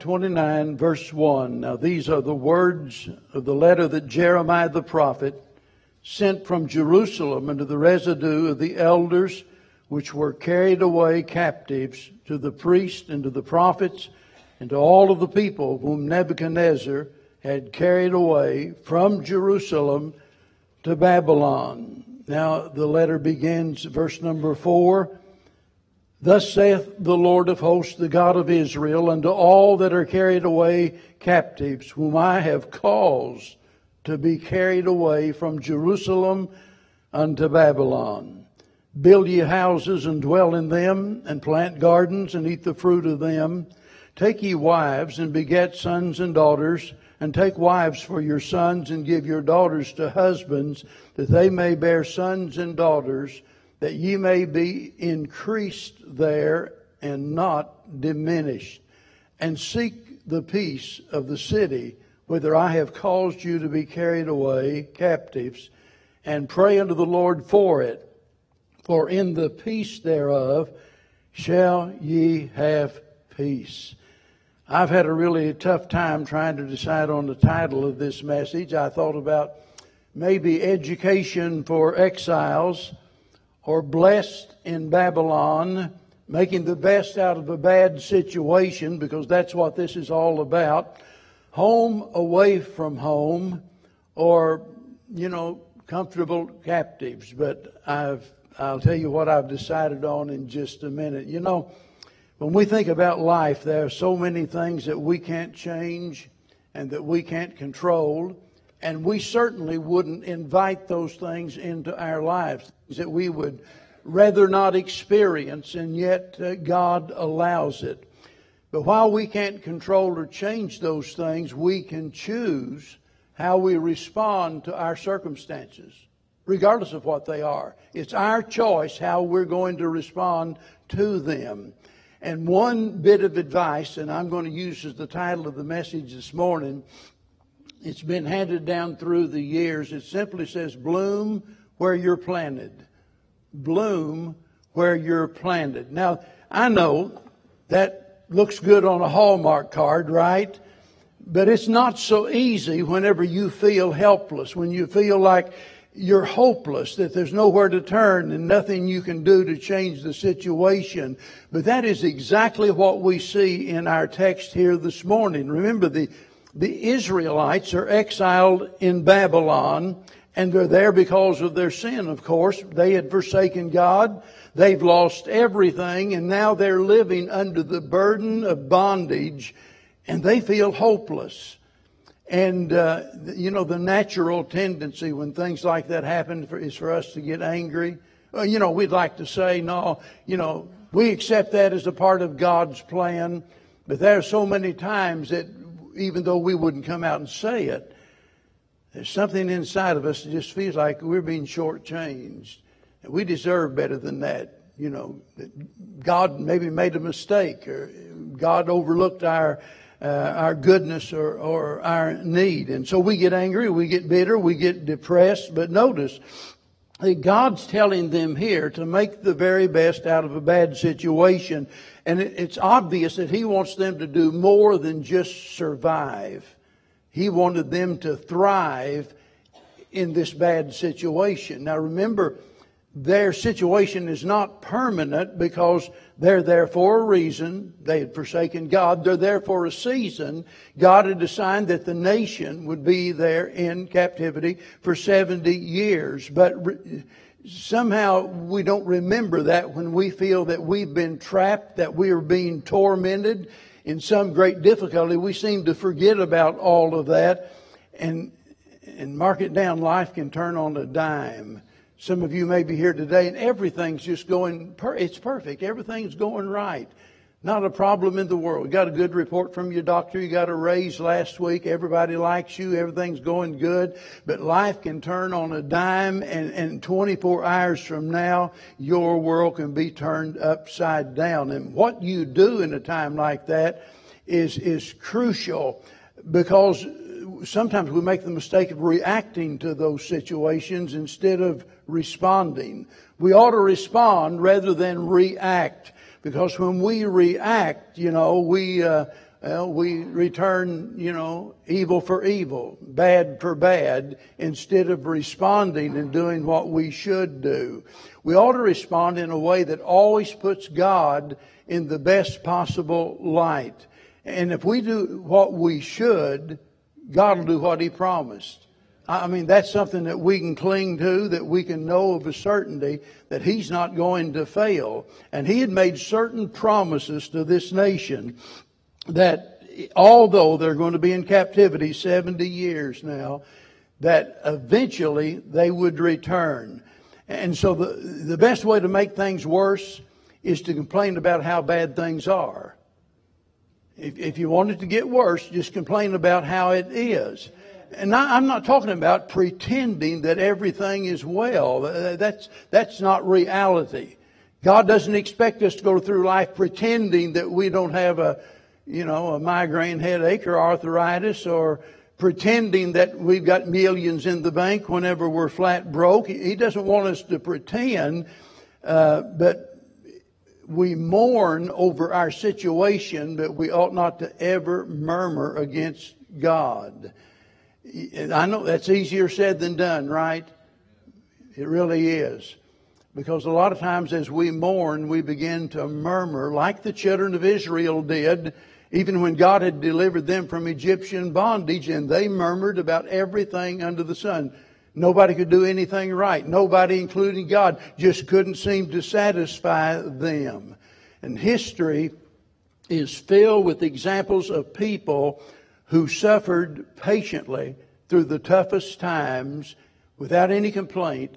29, verse 1. Now, these are the words of the letter that Jeremiah the prophet sent from Jerusalem unto the residue of the elders which were carried away captives to the priests and to the prophets and to all of the people whom Nebuchadnezzar had carried away from Jerusalem to Babylon. Now, the letter begins, verse number 4. Thus saith the Lord of hosts, the God of Israel, unto all that are carried away captives, whom I have caused to be carried away from Jerusalem unto Babylon. Build ye houses and dwell in them, and plant gardens and eat the fruit of them. Take ye wives and beget sons and daughters, and take wives for your sons and give your daughters to husbands, that they may bear sons and daughters that ye may be increased there and not diminished. And seek the peace of the city whither I have caused you to be carried away captives, and pray unto the Lord for it. For in the peace thereof shall ye have peace. I've had a really tough time trying to decide on the title of this message. I thought about maybe education for exiles or blessed in Babylon, making the best out of a bad situation, because that's what this is all about. Home away from home, or, you know, comfortable captives. But I've, I'll tell you what I've decided on in just a minute. You know, when we think about life, there are so many things that we can't change and that we can't control. And we certainly wouldn't invite those things into our lives that we would rather not experience, and yet uh, God allows it. But while we can't control or change those things, we can choose how we respond to our circumstances, regardless of what they are. It's our choice how we're going to respond to them. And one bit of advice, and I'm going to use as the title of the message this morning, it's been handed down through the years. It simply says, bloom where you're planted. Bloom where you're planted. Now, I know that looks good on a Hallmark card, right? But it's not so easy whenever you feel helpless, when you feel like you're hopeless, that there's nowhere to turn and nothing you can do to change the situation. But that is exactly what we see in our text here this morning. Remember, the the Israelites are exiled in Babylon, and they're there because of their sin, of course. They had forsaken God. They've lost everything, and now they're living under the burden of bondage, and they feel hopeless. And, uh, you know, the natural tendency when things like that happen is for us to get angry. Well, you know, we'd like to say, no, you know, we accept that as a part of God's plan. But there are so many times that even though we wouldn't come out and say it, there's something inside of us that just feels like we're being shortchanged. And We deserve better than that. You know, God maybe made a mistake or God overlooked our uh, our goodness or, or our need. And so we get angry, we get bitter, we get depressed. But notice, God's telling them here to make the very best out of a bad situation. And it's obvious that he wants them to do more than just survive. He wanted them to thrive in this bad situation. Now remember, their situation is not permanent because they're there for a reason. They had forsaken God. They're there for a season. God had assigned that the nation would be there in captivity for 70 years. But somehow we don't remember that when we feel that we've been trapped, that we are being tormented in some great difficulty. We seem to forget about all of that and, and mark it down. Life can turn on a dime. Some of you may be here today and everything's just going, it's perfect. Everything's going right. Not a problem in the world. You got a good report from your doctor. You got a raise last week. Everybody likes you. Everything's going good. But life can turn on a dime and, and 24 hours from now, your world can be turned upside down. And what you do in a time like that is, is crucial because sometimes we make the mistake of reacting to those situations instead of responding. We ought to respond rather than react. Because when we react, you know, we, uh, well, we return, you know, evil for evil, bad for bad, instead of responding and doing what we should do. We ought to respond in a way that always puts God in the best possible light. And if we do what we should, God will do what He promised. I mean, that's something that we can cling to, that we can know of a certainty that He's not going to fail. And He had made certain promises to this nation that although they're going to be in captivity 70 years now, that eventually they would return. And so the, the best way to make things worse is to complain about how bad things are. If, if you want it to get worse, just complain about how it is. And I, I'm not talking about pretending that everything is well. That's, that's not reality. God doesn't expect us to go through life pretending that we don't have a, you know, a migraine headache or arthritis or pretending that we've got millions in the bank whenever we're flat broke. He doesn't want us to pretend, uh, but we mourn over our situation, but we ought not to ever murmur against God. I know that's easier said than done, right? It really is. Because a lot of times as we mourn, we begin to murmur like the children of Israel did even when God had delivered them from Egyptian bondage and they murmured about everything under the sun. Nobody could do anything right. Nobody, including God, just couldn't seem to satisfy them. And history is filled with examples of people who suffered patiently through the toughest times without any complaint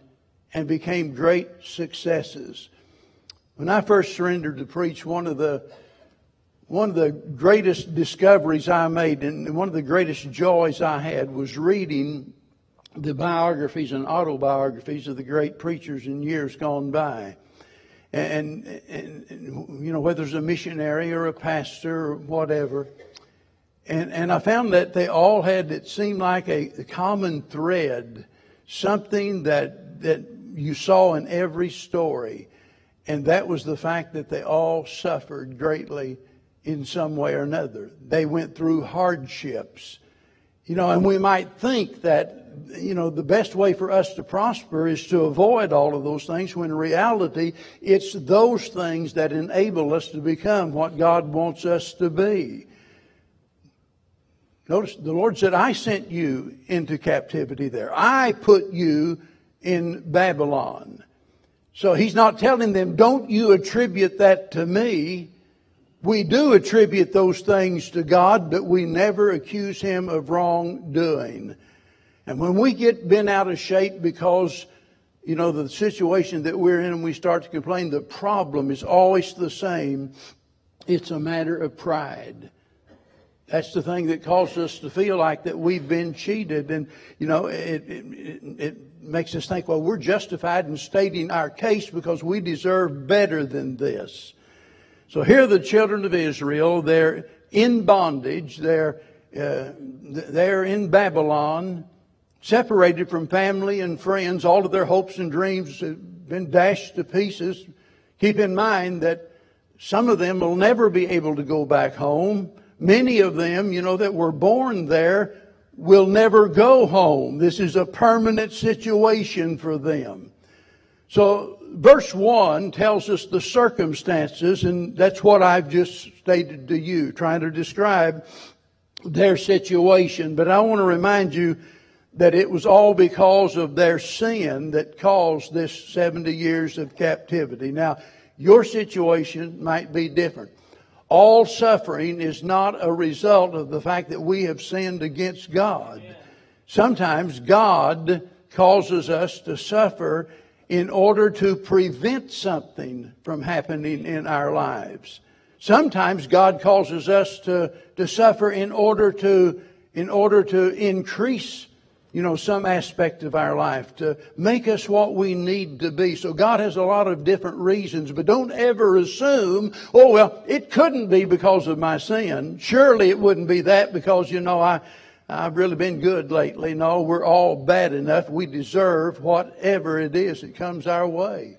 and became great successes. When I first surrendered to preach, one of the one of the greatest discoveries I made and one of the greatest joys I had was reading the biographies and autobiographies of the great preachers in years gone by. And, and, and, you know, whether it's a missionary or a pastor or whatever. And, and I found that they all had, it seemed like a, a common thread, something that, that you saw in every story. And that was the fact that they all suffered greatly in some way or another. They went through hardships. You know, and we might think that, you know, the best way for us to prosper is to avoid all of those things when in reality it's those things that enable us to become what God wants us to be. Notice the Lord said, I sent you into captivity there. I put you in Babylon. So he's not telling them, don't you attribute that to me. We do attribute those things to God, but we never accuse Him of wrongdoing. And when we get bent out of shape because, you know, the situation that we're in and we start to complain, the problem is always the same. It's a matter of pride. That's the thing that causes us to feel like that we've been cheated. And, you know, it, it, it makes us think, well, we're justified in stating our case because we deserve better than this. So here are the children of Israel. They're in bondage. They're, uh, they're in Babylon, separated from family and friends. All of their hopes and dreams have been dashed to pieces. Keep in mind that some of them will never be able to go back home. Many of them, you know, that were born there will never go home. This is a permanent situation for them. So verse 1 tells us the circumstances, and that's what I've just stated to you, trying to describe their situation. But I want to remind you that it was all because of their sin that caused this 70 years of captivity. Now, your situation might be different. All suffering is not a result of the fact that we have sinned against God. Sometimes God causes us to suffer in order to prevent something from happening in our lives. Sometimes God causes us to, to suffer in order to, in order to increase, you know, some aspect of our life, to make us what we need to be. So God has a lot of different reasons, but don't ever assume, oh well, it couldn't be because of my sin. Surely it wouldn't be that because, you know, I, I've really been good lately. No, we're all bad enough. We deserve whatever it is that comes our way.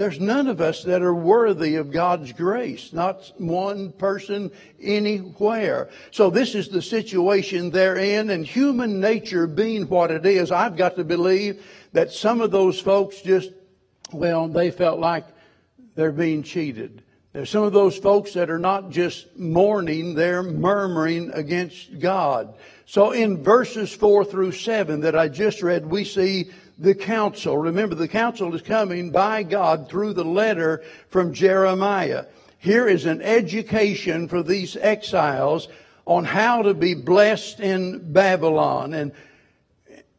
There's none of us that are worthy of God's grace. Not one person anywhere. So this is the situation they're in and human nature being what it is, I've got to believe that some of those folks just, well, they felt like they're being cheated. There's some of those folks that are not just mourning, they're murmuring against God. So in verses four through seven that I just read, we see the counsel. Remember, the counsel is coming by God through the letter from Jeremiah. Here is an education for these exiles on how to be blessed in Babylon. And,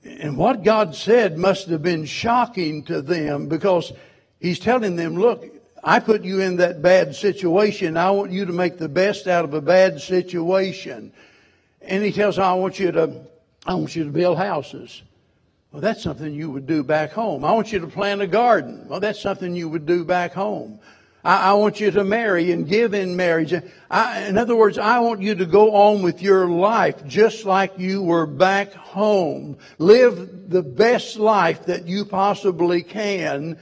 and what God said must have been shocking to them because He's telling them, look, I put you in that bad situation. I want you to make the best out of a bad situation. And He tells them, I want you to, I want you to build houses. Well, that's something you would do back home. I want you to plant a garden. Well, that's something you would do back home. I, I want you to marry and give in marriage. I, in other words, I want you to go on with your life just like you were back home. Live the best life that you possibly can.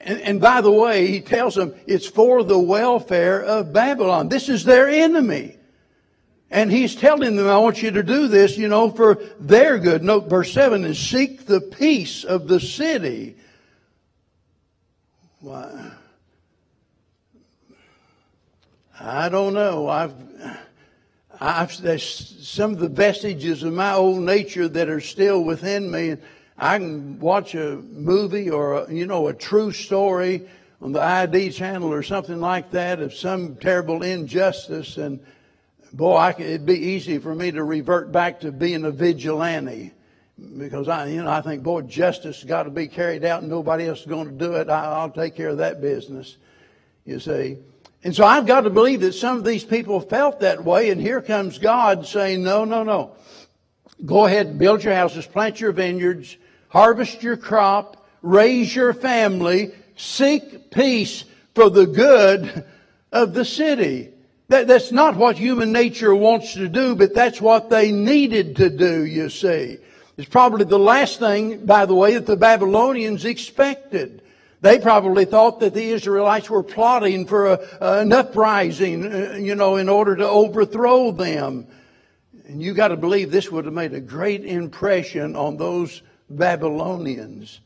And, and by the way, he tells them it's for the welfare of Babylon. This is their enemy. And he's telling them, I want you to do this, you know, for their good. Note verse 7 is seek the peace of the city. Why? I don't know. I've, I've, there's some of the vestiges of my old nature that are still within me. I can watch a movie or, a, you know, a true story on the ID channel or something like that of some terrible injustice and boy, I, it'd be easy for me to revert back to being a vigilante because I, you know, I think, boy, justice got to be carried out and nobody else is going to do it. I, will take care of that business, you see. And so I've got to believe that some of these people felt that way and here comes God saying, no, no, no. Go ahead build your houses, plant your vineyards, harvest your crop, raise your family, seek peace for the good of the city. That, that's not what human nature wants to do, but that's what they needed to do, you see. It's probably the last thing, by the way, that the Babylonians expected. They probably thought that the Israelites were plotting for a, an uprising, uh, you know, in order to overthrow them. And you got to believe this would have made a great impression on those Babylonians.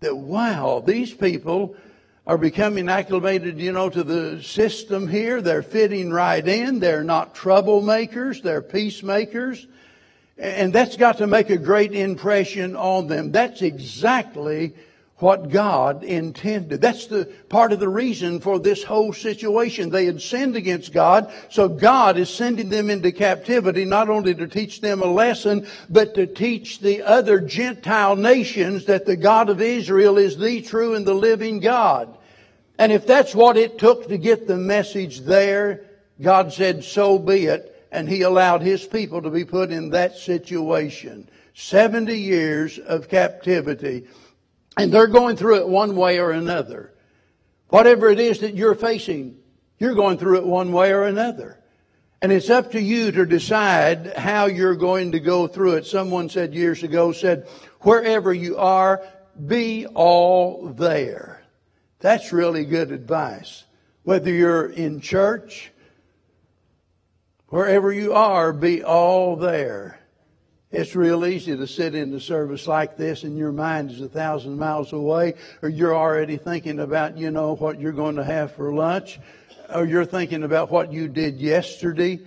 That wow, these people are becoming acclimated, you know, to the system here. They're fitting right in. They're not troublemakers. They're peacemakers. And that's got to make a great impression on them. That's exactly what God intended. That's the part of the reason for this whole situation. They had sinned against God, so God is sending them into captivity not only to teach them a lesson, but to teach the other Gentile nations that the God of Israel is the true and the living God. And if that's what it took to get the message there, God said, so be it. And He allowed His people to be put in that situation. 70 years of captivity. And they're going through it one way or another. Whatever it is that you're facing, you're going through it one way or another. And it's up to you to decide how you're going to go through it. Someone said years ago, said, wherever you are, be all there. That's really good advice. Whether you're in church, wherever you are, be all there. It's real easy to sit in a service like this and your mind is a thousand miles away, or you're already thinking about, you know, what you're going to have for lunch, or you're thinking about what you did yesterday.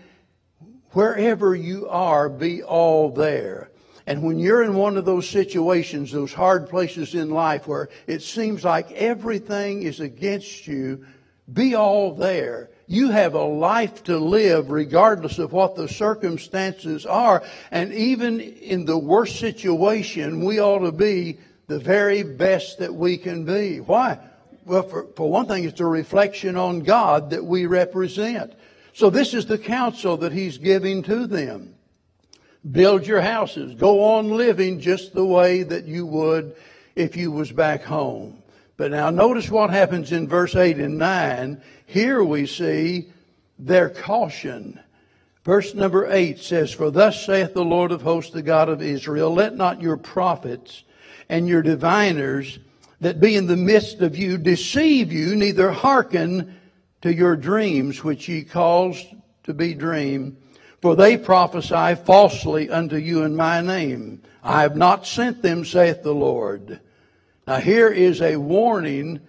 Wherever you are, be all there. And when you're in one of those situations, those hard places in life where it seems like everything is against you, be all there you have a life to live regardless of what the circumstances are. And even in the worst situation, we ought to be the very best that we can be. Why? Well, for, for one thing, it's a reflection on God that we represent. So this is the counsel that he's giving to them. Build your houses. Go on living just the way that you would if you was back home. But now notice what happens in verse 8 and 9. Here we see their caution. Verse number 8 says, For thus saith the Lord of hosts, the God of Israel, let not your prophets and your diviners that be in the midst of you deceive you, neither hearken to your dreams, which ye caused to be dream. For they prophesy falsely unto you in my name. I have not sent them, saith the Lord. Now here is a warning,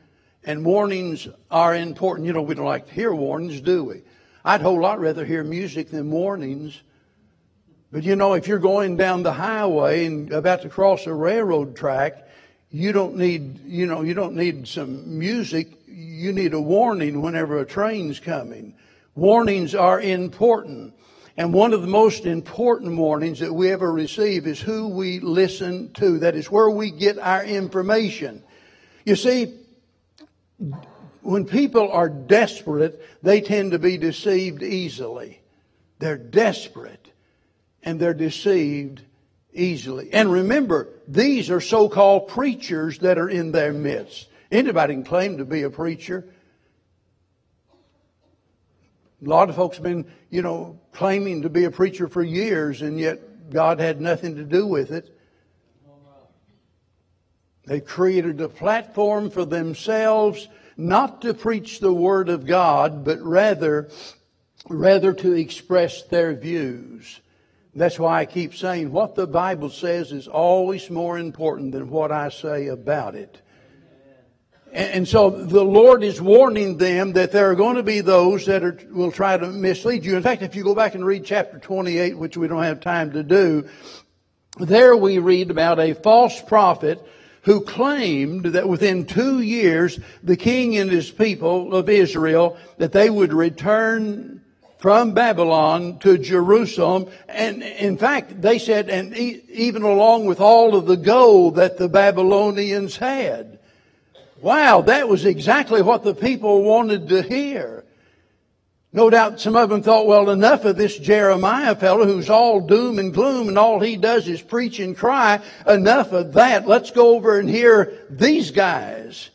and warnings are important. You know, we don't like to hear warnings, do we? I'd a whole lot rather hear music than warnings. But you know, if you're going down the highway and about to cross a railroad track, you don't need, you know, you don't need some music. You need a warning whenever a train's coming. Warnings are important. And one of the most important warnings that we ever receive is who we listen to. That is where we get our information. You see, when people are desperate, they tend to be deceived easily. They're desperate and they're deceived easily. And remember, these are so-called preachers that are in their midst. Anybody can claim to be a preacher. A lot of folks have been, you know, claiming to be a preacher for years, and yet God had nothing to do with it. They created a platform for themselves not to preach the Word of God, but rather, rather to express their views. That's why I keep saying what the Bible says is always more important than what I say about it. And so the Lord is warning them that there are going to be those that are, will try to mislead you. In fact, if you go back and read chapter 28, which we don't have time to do, there we read about a false prophet who claimed that within two years, the king and his people of Israel, that they would return from Babylon to Jerusalem. And in fact, they said, and even along with all of the gold that the Babylonians had. Wow, that was exactly what the people wanted to hear. No doubt some of them thought, well, enough of this Jeremiah fellow who's all doom and gloom and all he does is preach and cry. Enough of that. Let's go over and hear these guys.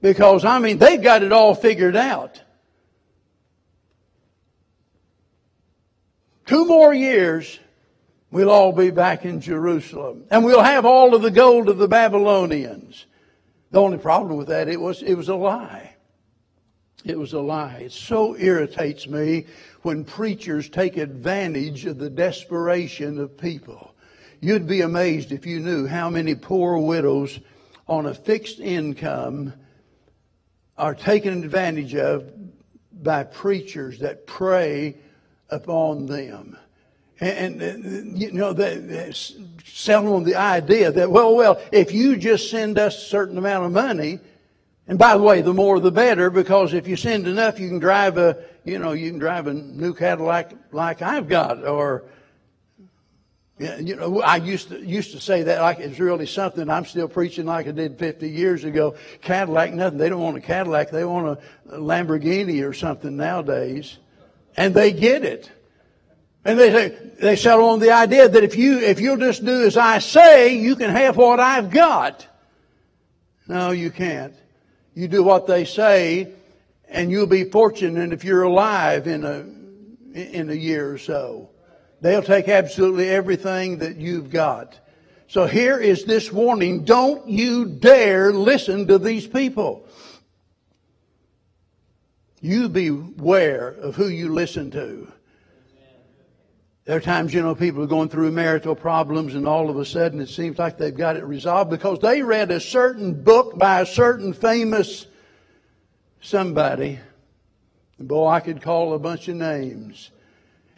Because, I mean, they've got it all figured out. Two more years, we'll all be back in Jerusalem. And we'll have all of the gold of the Babylonians. The only problem with that, it was, it was a lie. It was a lie. It so irritates me when preachers take advantage of the desperation of people. You'd be amazed if you knew how many poor widows on a fixed income are taken advantage of by preachers that prey upon them and, and uh, you know, they, selling them the idea that, well, well, if you just send us a certain amount of money, and by the way, the more the better, because if you send enough, you can drive a, you know, you can drive a new Cadillac like I've got, or, you know, I used to, used to say that like it's really something. I'm still preaching like I did 50 years ago. Cadillac, nothing. They don't want a Cadillac. They want a Lamborghini or something nowadays. And they get it. And they say, they settle on the idea that if you, if you'll just do as I say, you can have what I've got. No, you can't. You do what they say, and you'll be fortunate if you're alive in a, in a year or so. They'll take absolutely everything that you've got. So here is this warning. Don't you dare listen to these people. You beware of who you listen to. There are times, you know, people are going through marital problems and all of a sudden it seems like they've got it resolved because they read a certain book by a certain famous somebody. Boy, I could call a bunch of names.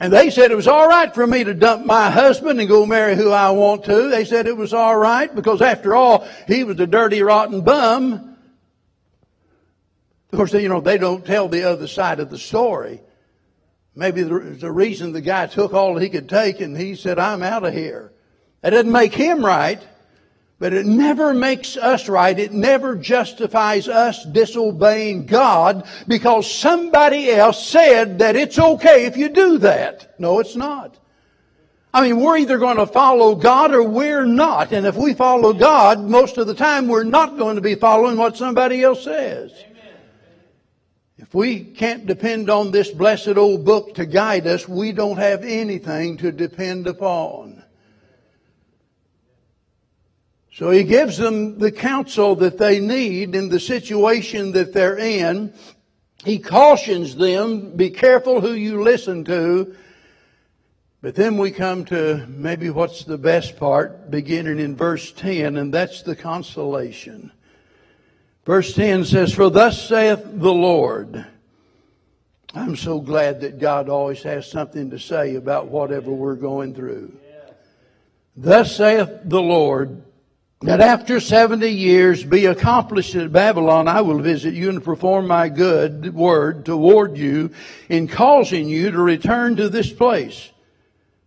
And they said it was all right for me to dump my husband and go marry who I want to. They said it was all right because after all, he was a dirty, rotten bum. Of course, you know, they don't tell the other side of the story. Maybe the reason the guy took all he could take and he said, I'm out of here. That doesn't make him right, but it never makes us right. It never justifies us disobeying God because somebody else said that it's okay if you do that. No, it's not. I mean, we're either going to follow God or we're not. And if we follow God, most of the time we're not going to be following what somebody else says. If we can't depend on this blessed old book to guide us, we don't have anything to depend upon. So he gives them the counsel that they need in the situation that they're in. He cautions them, be careful who you listen to. But then we come to maybe what's the best part, beginning in verse 10, and that's the consolation. Verse 10 says, For thus saith the Lord. I'm so glad that God always has something to say about whatever we're going through. Thus saith the Lord, that after 70 years be accomplished at Babylon, I will visit you and perform my good word toward you in causing you to return to this place.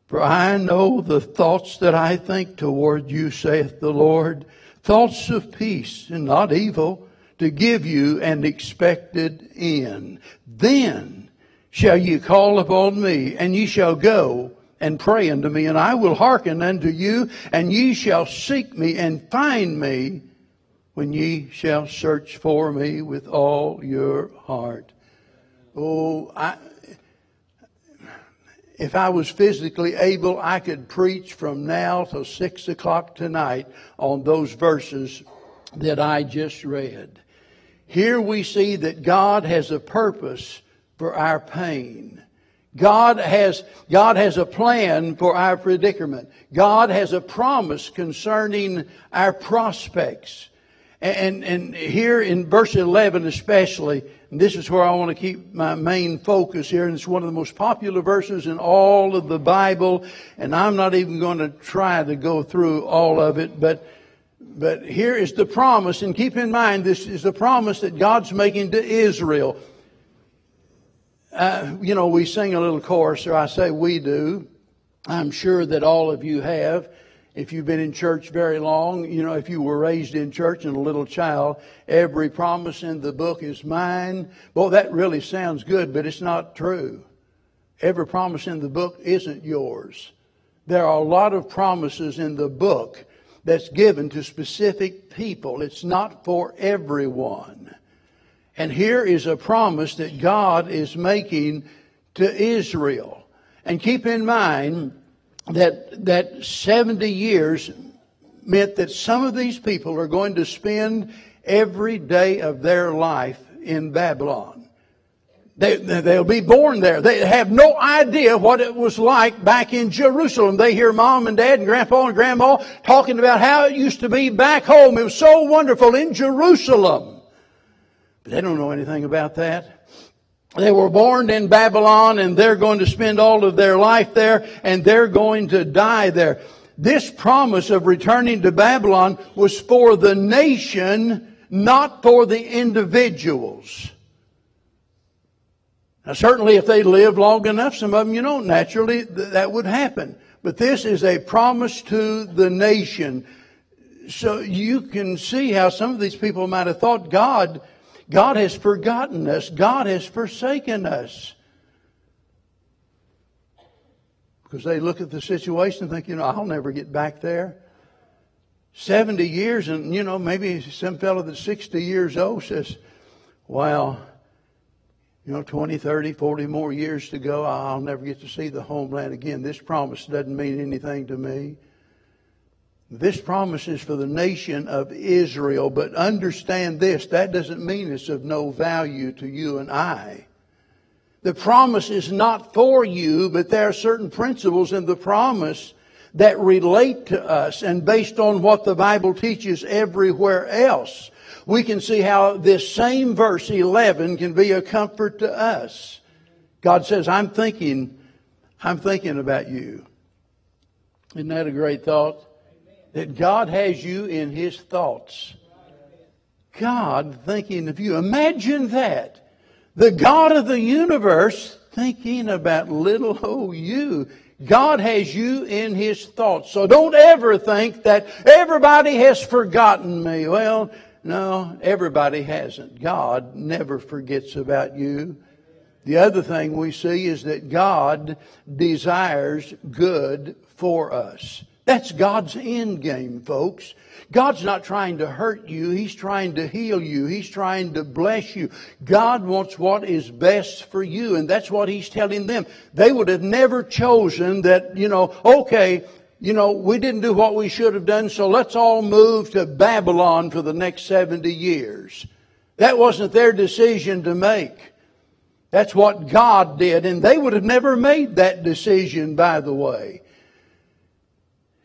For I know the thoughts that I think toward you, saith the Lord, thoughts of peace and not evil, to give you an expected end. Then shall ye call upon me, and ye shall go and pray unto me, and I will hearken unto you, and ye shall seek me and find me when ye shall search for me with all your heart. Oh, I, if I was physically able, I could preach from now till six o'clock tonight on those verses that I just read. Here we see that God has a purpose for our pain. God has, God has a plan for our predicament. God has a promise concerning our prospects. And, and here in verse 11 especially, this is where I want to keep my main focus here, and it's one of the most popular verses in all of the Bible, and I'm not even going to try to go through all of it, but but here is the promise, and keep in mind this is the promise that God's making to Israel. Uh, you know, we sing a little chorus, or I say we do. I'm sure that all of you have. If you've been in church very long, you know, if you were raised in church and a little child, every promise in the book is mine. Well, that really sounds good, but it's not true. Every promise in the book isn't yours. There are a lot of promises in the book that's given to specific people. It's not for everyone. And here is a promise that God is making to Israel. And keep in mind that, that 70 years meant that some of these people are going to spend every day of their life in Babylon. They, they'll be born there. They have no idea what it was like back in Jerusalem. They hear mom and dad and grandpa and grandma talking about how it used to be back home. It was so wonderful in Jerusalem. But they don't know anything about that. They were born in Babylon and they're going to spend all of their life there and they're going to die there. This promise of returning to Babylon was for the nation, not for the individuals. Now certainly if they lived long enough, some of them, you know, naturally that would happen. But this is a promise to the nation. So you can see how some of these people might have thought God God has forgotten us. God has forsaken us. Because they look at the situation and think, you know, I'll never get back there. 70 years, and, you know, maybe some fellow that's 60 years old says, well, you know, 20, 30, 40 more years to go, I'll never get to see the homeland again. This promise doesn't mean anything to me. This promise is for the nation of Israel, but understand this, that doesn't mean it's of no value to you and I. The promise is not for you, but there are certain principles in the promise that relate to us and based on what the Bible teaches everywhere else. We can see how this same verse 11 can be a comfort to us. God says, I'm thinking, I'm thinking about you. Isn't that a great thought? that God has you in His thoughts. God thinking of you. Imagine that. The God of the universe thinking about little old you. God has you in His thoughts. So don't ever think that everybody has forgotten me. Well, no, everybody hasn't. God never forgets about you. The other thing we see is that God desires good for us. That's God's end game, folks. God's not trying to hurt you. He's trying to heal you. He's trying to bless you. God wants what is best for you. And that's what He's telling them. They would have never chosen that, you know, okay, you know, we didn't do what we should have done, so let's all move to Babylon for the next 70 years. That wasn't their decision to make. That's what God did, and they would have never made that decision, by the way.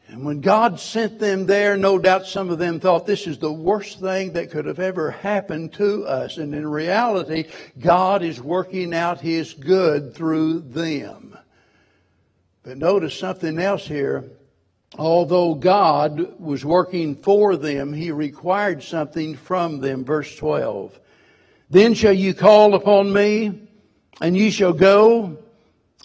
And when God sent them there, no doubt some of them thought this is the worst thing that could have ever happened to us. And in reality, God is working out His good through them. But notice something else here. Although God was working for them, He required something from them. Verse 12. Then shall you call upon me, and ye shall go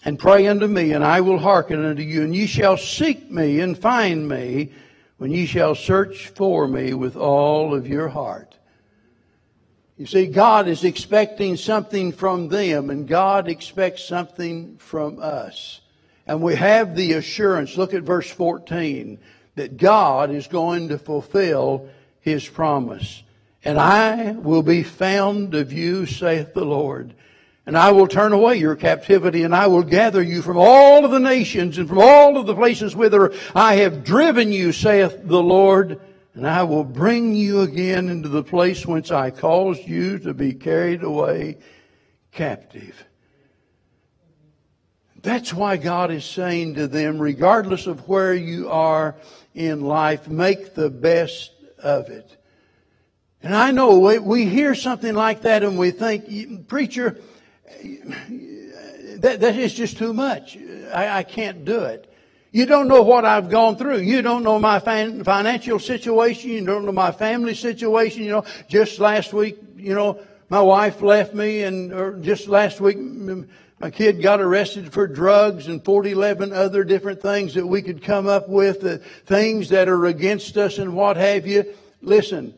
and pray unto me, and I will hearken unto you, and ye shall seek me and find me when ye shall search for me with all of your heart. You see, God is expecting something from them, and God expects something from us. And we have the assurance, look at verse 14, that God is going to fulfill His promise. And I will be found of you, saith the Lord and I will turn away your captivity, and I will gather you from all of the nations and from all of the places whither I have driven you, saith the Lord, and I will bring you again into the place whence I caused you to be carried away captive. That's why God is saying to them, regardless of where you are in life, make the best of it. And I know we hear something like that and we think, preacher, that, that is just too much. I, I can't do it. You don't know what I've gone through. You don't know my fan, financial situation. You don't know my family situation. You know, just last week, you know, my wife left me and or just last week, my kid got arrested for drugs and 40, 11 other different things that we could come up with, uh, things that are against us and what have you. Listen,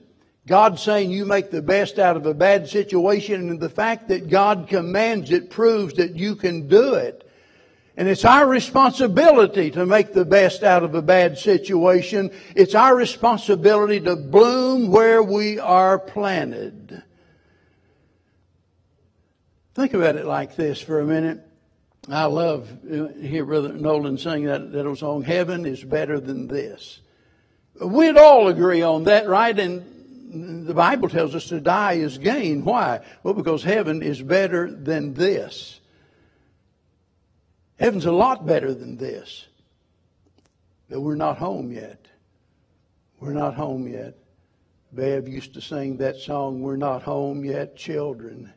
God's saying you make the best out of a bad situation, and the fact that God commands it proves that you can do it. And it's our responsibility to make the best out of a bad situation. It's our responsibility to bloom where we are planted. Think about it like this for a minute. I love uh, hear Brother Nolan sing that that little song, Heaven is better than this. We'd all agree on that, right? And the Bible tells us to die is gain. Why? Well, because heaven is better than this. Heaven's a lot better than this. But we're not home yet. We're not home yet. Bev used to sing that song, We're not home yet, children.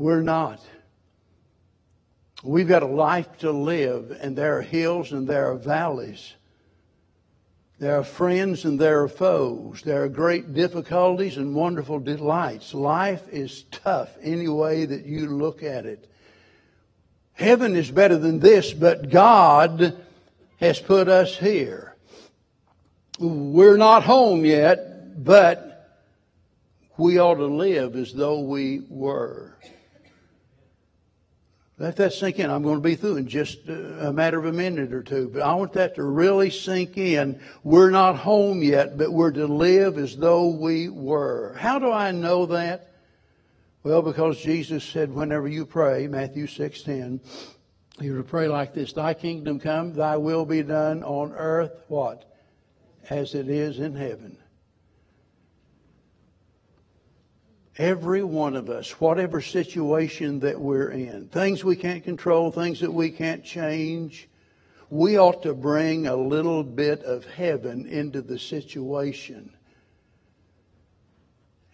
We're not. We've got a life to live, and there are hills and there are valleys. There are friends and there are foes. There are great difficulties and wonderful delights. Life is tough any way that you look at it. Heaven is better than this, but God has put us here. We're not home yet, but we ought to live as though we were. Let that sink in. I'm going to be through in just a matter of a minute or two. But I want that to really sink in. We're not home yet, but we're to live as though we were. How do I know that? Well, because Jesus said, whenever you pray, Matthew 6.10, you're to pray like this, Thy kingdom come, Thy will be done on earth, what? As it is in heaven. Every one of us, whatever situation that we're in, things we can't control, things that we can't change, we ought to bring a little bit of heaven into the situation.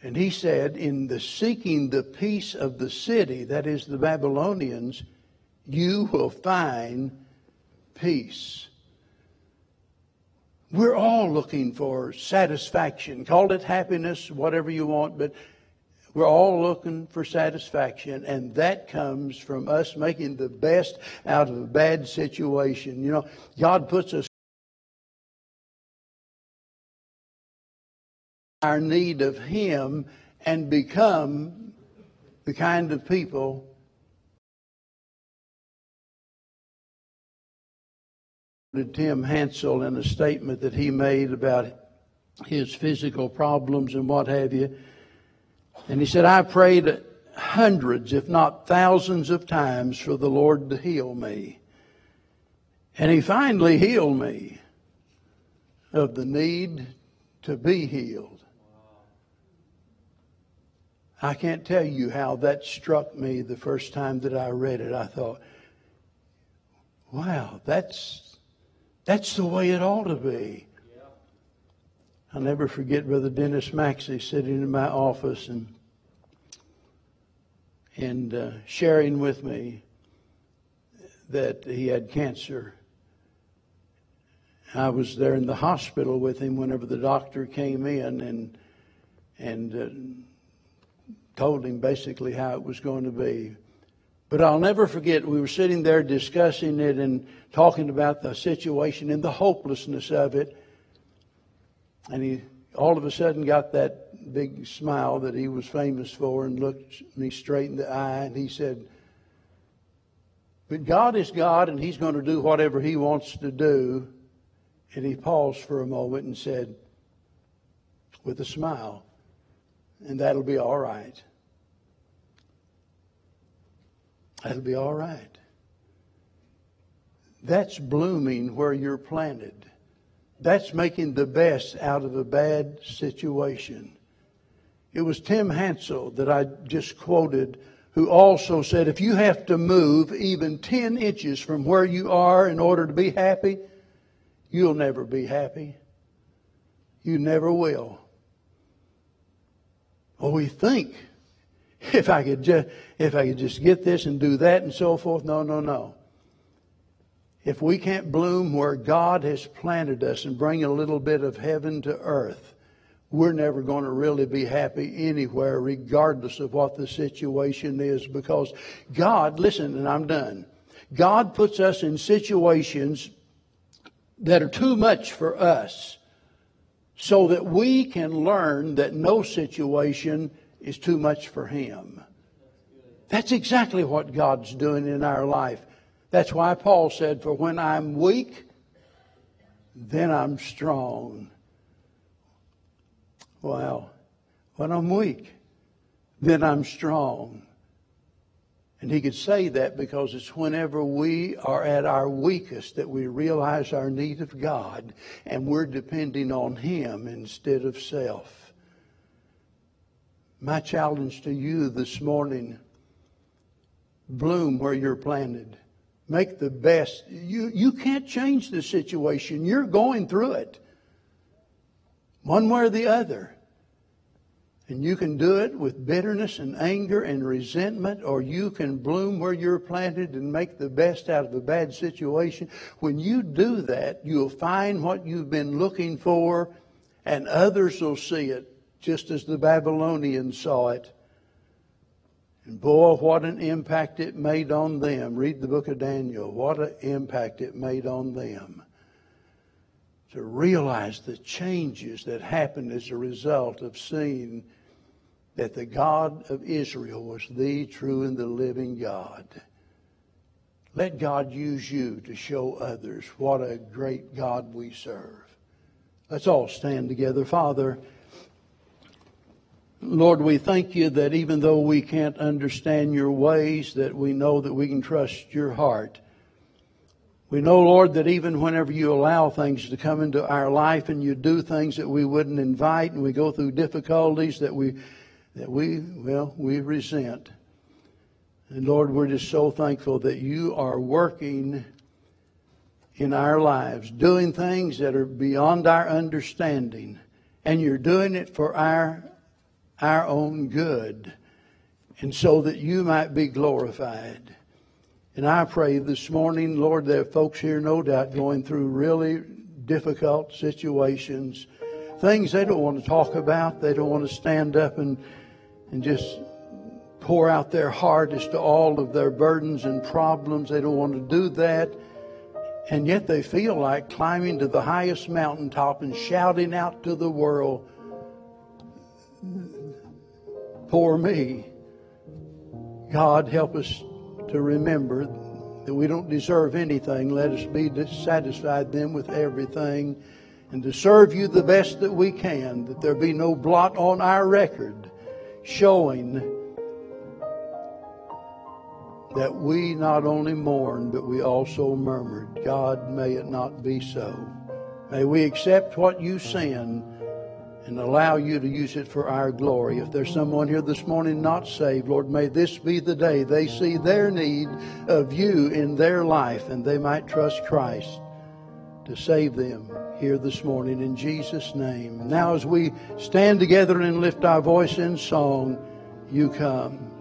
And he said, in the seeking the peace of the city, that is the Babylonians, you will find peace. We're all looking for satisfaction. Call it happiness, whatever you want, but we're all looking for satisfaction, and that comes from us making the best out of a bad situation. You know, God puts us our need of Him and become the kind of people Tim Hansel in a statement that he made about his physical problems and what have you. And he said, I prayed hundreds, if not thousands of times for the Lord to heal me. And he finally healed me of the need to be healed. I can't tell you how that struck me the first time that I read it. I thought, wow, that's, that's the way it ought to be. I'll never forget Brother Dennis Maxey sitting in my office and and uh, sharing with me that he had cancer. I was there in the hospital with him whenever the doctor came in and and uh, told him basically how it was going to be. But I'll never forget, we were sitting there discussing it and talking about the situation and the hopelessness of it. And he all of a sudden got that big smile that he was famous for and looked me straight in the eye and he said, But God is God and He's going to do whatever He wants to do. And he paused for a moment and said, with a smile, and that'll be all right. That'll be all right. That's blooming where you're planted. That's making the best out of a bad situation. It was Tim Hansel that I just quoted who also said if you have to move even 10 inches from where you are in order to be happy, you'll never be happy. You never will. Well, we think if I could just, if I could just get this and do that and so forth. No, no, no. If we can't bloom where God has planted us and bring a little bit of heaven to earth, we're never going to really be happy anywhere, regardless of what the situation is, because God, listen, and I'm done. God puts us in situations that are too much for us so that we can learn that no situation is too much for Him. That's exactly what God's doing in our life. That's why Paul said, For when I'm weak, then I'm strong. Well, when I'm weak, then I'm strong. And he could say that because it's whenever we are at our weakest that we realize our need of God and we're depending on Him instead of self. My challenge to you this morning bloom where you're planted. Make the best. You, you can't change the situation. You're going through it. One way or the other. And you can do it with bitterness and anger and resentment, or you can bloom where you're planted and make the best out of a bad situation. When you do that, you'll find what you've been looking for, and others will see it, just as the Babylonians saw it. And boy, what an impact it made on them. Read the book of Daniel. What an impact it made on them. To realize the changes that happened as a result of seeing that the God of Israel was the true and the living God. Let God use you to show others what a great God we serve. Let's all stand together. Father, Lord, we thank you that even though we can't understand your ways, that we know that we can trust your heart. We know, Lord, that even whenever you allow things to come into our life and you do things that we wouldn't invite and we go through difficulties that we, that we, well, we resent. And Lord, we're just so thankful that you are working in our lives, doing things that are beyond our understanding. And you're doing it for our our own good, and so that you might be glorified. And I pray this morning, Lord, there are folks here, no doubt, going through really difficult situations, things they don't want to talk about. They don't want to stand up and, and just pour out their heart as to all of their burdens and problems. They don't want to do that. And yet they feel like climbing to the highest mountaintop and shouting out to the world, Poor me. God, help us to remember that we don't deserve anything. Let us be satisfied then with everything and to serve you the best that we can, that there be no blot on our record showing that we not only mourned, but we also murmured. God, may it not be so. May we accept what you send and allow you to use it for our glory. If there's someone here this morning not saved, Lord, may this be the day they see their need of you in their life and they might trust Christ to save them here this morning in Jesus' name. Now, as we stand together and lift our voice in song, you come.